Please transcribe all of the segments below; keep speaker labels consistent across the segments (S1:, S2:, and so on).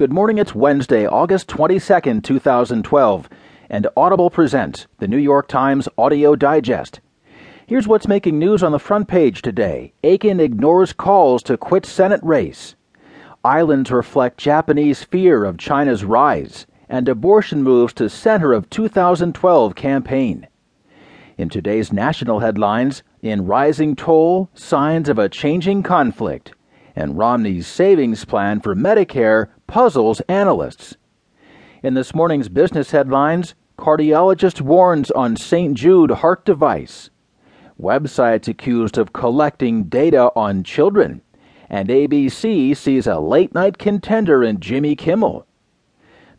S1: Good morning, it's Wednesday, August 22nd, 2012, and Audible presents the New York Times Audio Digest. Here's what's making news on the front page today Akin ignores calls to quit Senate race. Islands reflect Japanese fear of China's rise, and abortion moves to center of 2012 campaign. In today's national headlines, in rising toll, signs of a changing conflict and Romney's savings plan for Medicare puzzles analysts. In this morning's business headlines, cardiologist warns on St. Jude heart device. Websites accused of collecting data on children. And ABC sees a late night contender in Jimmy Kimmel.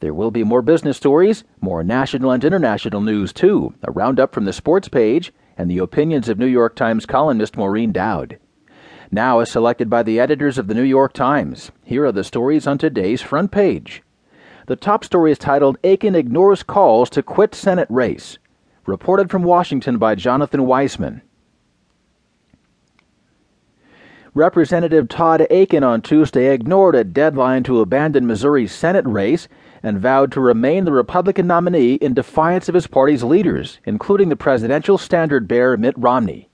S1: There will be more business stories, more national and international news, too, a roundup from the sports page, and the opinions of New York Times columnist Maureen Dowd now as selected by the editors of the New York Times. Here are the stories on today's front page. The top story is titled Akin Ignores Calls to Quit Senate Race. Reported from Washington by Jonathan Weisman. Representative Todd Akin on Tuesday ignored a deadline to abandon Missouri's Senate race and vowed to remain the Republican nominee in defiance of his party's leaders, including the presidential standard bearer Mitt Romney.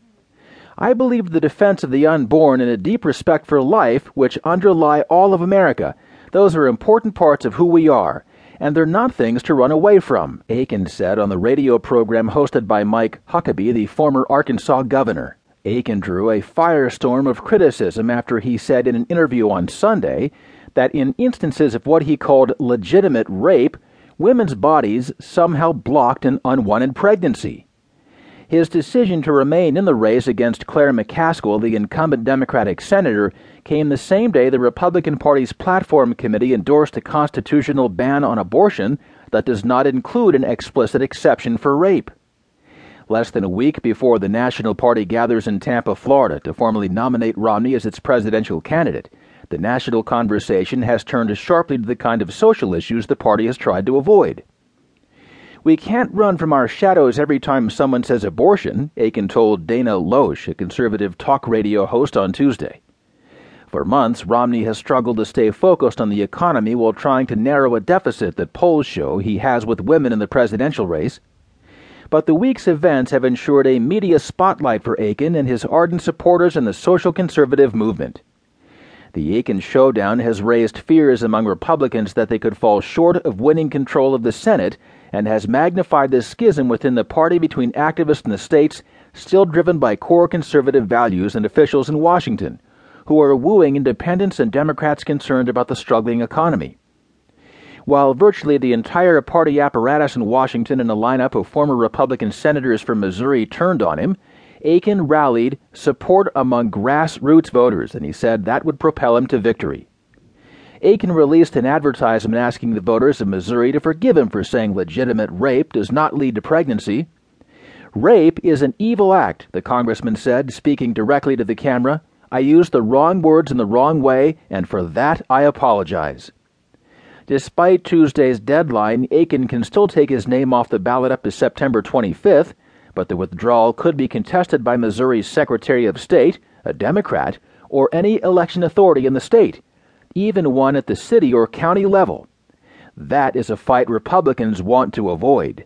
S1: I believe the defense of the unborn and a deep respect for life which underlie all of America. Those are important parts of who we are, and they're not things to run away from, Akin said on the radio program hosted by Mike Huckabee, the former Arkansas governor. Akin drew a firestorm of criticism after he said in an interview on Sunday that in instances of what he called legitimate rape, women's bodies somehow blocked an unwanted pregnancy. His decision to remain in the race against Claire McCaskill, the incumbent Democratic senator, came the same day the Republican Party's platform committee endorsed a constitutional ban on abortion that does not include an explicit exception for rape. Less than a week before the National Party gathers in Tampa, Florida to formally nominate Romney as its presidential candidate, the national conversation has turned sharply to the kind of social issues the party has tried to avoid. We can't run from our shadows every time someone says abortion, Akin told Dana Loesch, a conservative talk radio host, on Tuesday. For months, Romney has struggled to stay focused on the economy while trying to narrow a deficit that polls show he has with women in the presidential race. But the week's events have ensured a media spotlight for Akin and his ardent supporters in the social conservative movement. The Akin showdown has raised fears among Republicans that they could fall short of winning control of the Senate and has magnified the schism within the party between activists in the states still driven by core conservative values and officials in Washington, who are wooing independents and Democrats concerned about the struggling economy. While virtually the entire party apparatus in Washington and a lineup of former Republican senators from Missouri turned on him, Akin rallied support among grassroots voters, and he said that would propel him to victory. Akin released an advertisement asking the voters of Missouri to forgive him for saying legitimate rape does not lead to pregnancy. Rape is an evil act, the congressman said, speaking directly to the camera. I used the wrong words in the wrong way, and for that I apologize. Despite Tuesday's deadline, Akin can still take his name off the ballot up to September 25th, but the withdrawal could be contested by Missouri's Secretary of State, a Democrat, or any election authority in the state even one at the city or county level. That is a fight Republicans want to avoid.